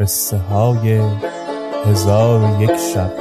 قصه های هزار و یک شب.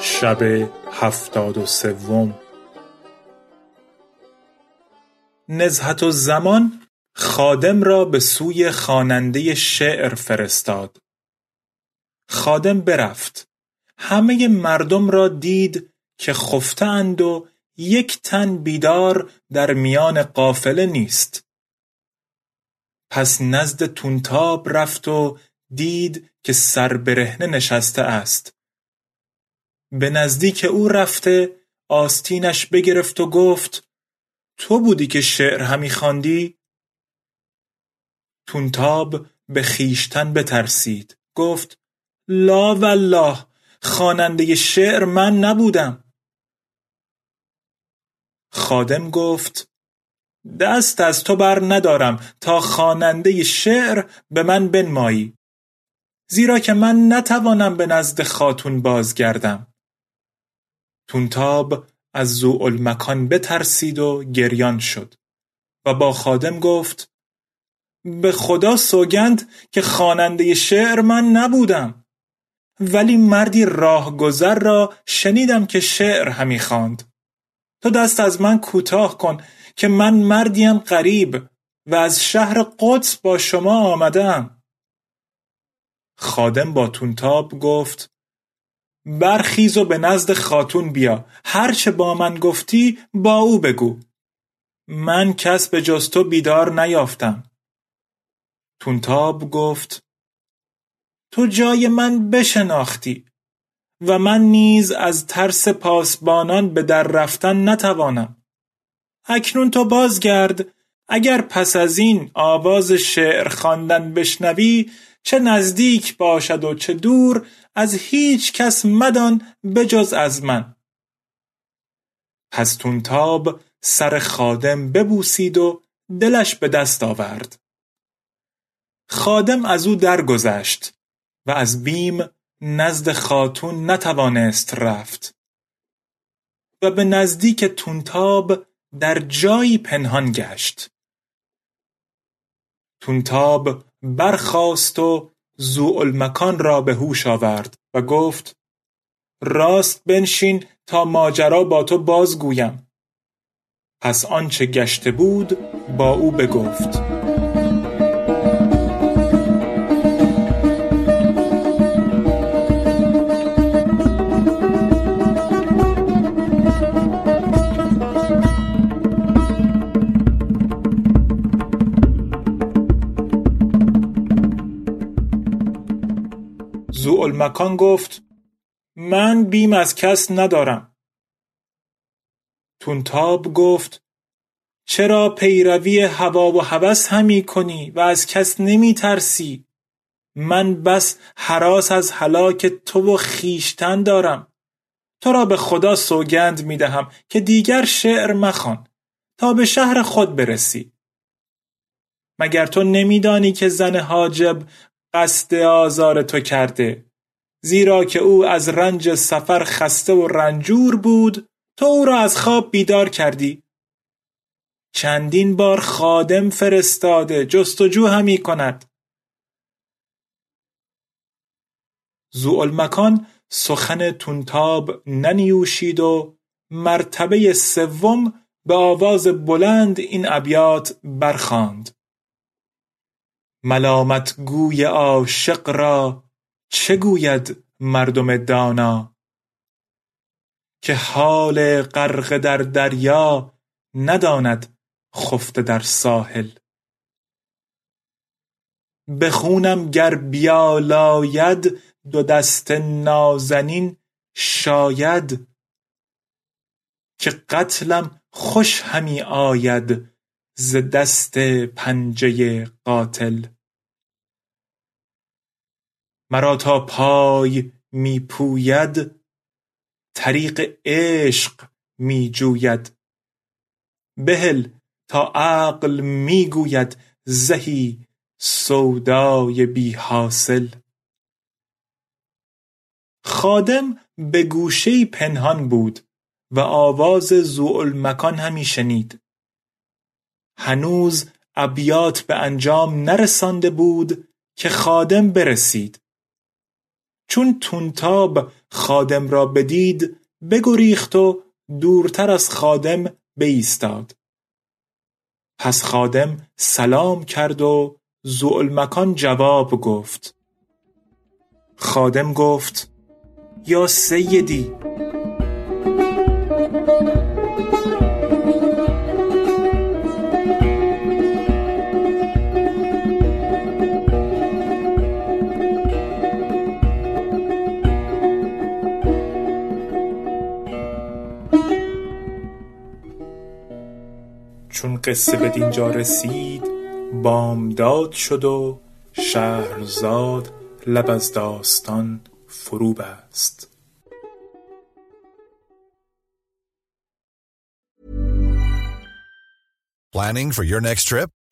شب هفتاد و سوم. نزهت زمان خادم را به سوی خواننده شعر فرستاد. خادم برفت. همه مردم را دید که خفتند و یک تن بیدار در میان قافله نیست. پس نزد تونتاب رفت و دید که سر برهنه نشسته است. به نزدیک او رفته آستینش بگرفت و گفت تو بودی که شعر همی خواندی؟ تونتاب به خیشتن بترسید. گفت لا والله خواننده شعر من نبودم. خادم گفت دست از تو بر ندارم تا خواننده شعر به من بنمایی. زیرا که من نتوانم به نزد خاتون بازگردم. تونتاب از ذوالمکان بترسید و گریان شد و با خادم گفت به خدا سوگند که خواننده شعر من نبودم. ولی مردی راهگذر را شنیدم که شعر همی خواند. تو دست از من کوتاه کن که من مردیم غریب و از شهر قدس با شما آمدم. خادم با تونتاب گفت برخیز و به نزد خاتون بیا هرچه با من گفتی با او بگو. من کس به جز بیدار نیافتم. تونتاب گفت تو جای من بشناختی و من نیز از ترس پاسبانان به در رفتن نتوانم. اکنون تو بازگرد اگر پس از این آواز شعر خواندن بشنوی چه نزدیک باشد و چه دور از هیچ کس مدان بجز از من. پس تونتاب سر خادم ببوسید و دلش به دست آورد. خادم از او درگذشت و از بیم نزد خاتون نتوانست رفت و به نزدیک تونتاب در جایی پنهان گشت. تونتاب برخاست و ذوالمکان را به هوش آورد و گفت راست بنشین تا ماجرا با تو بازگویم. پس آنچه گشته بود با او بگفت. ذوالمکان گفت من بیم از کس ندارم. تونتاب گفت چرا پیروی هوا و هوس همی کنی و از کس نمی ترسی؟ من بس حراس از هلاک تو و خیشتن دارم. تو را به خدا سوگند می دهم که دیگر شعر مخوان. تا به شهر خود برسی. مگر تو نمیدانی که زن حاجب قصد آزار تو کرده؟ زیرا که او از رنج سفر خسته و رنجور بود تو او را از خواب بیدار کردی. چندین بار خادم فرستاده جستجو همی کند. مکان سخن تونتاب ننیوشید و مرتبه سوم به آواز بلند این ابیات برخاند. ملامت گوی عاشق را چه گوید مردم دانا؟ که حال غرق در دریا نداند خفته در ساحل. به خونم گر بیالاید دو دست نازنین شاید. که قتلم خوش همی آید ز دست پنجه قاتل. مرا تا پای می پوید طریق عشق می جوید بهل تا عقل می گوید زهی سودای بی حاصل. خادم به گوشه پنهان بود و آواز مکان همی شنید. هنوز ابیات به انجام نرسانده بود که خادم برسید. چون تونتاب خادم را بدید بگریخت و دورتر از خادم بایستاد. پس خادم سلام کرد و مکان جواب گفت. خادم گفت یا سیدی قصه به دینجا رسید بامداد شد و شهرزاد لب از داستان فرو بست Planning for your next trip?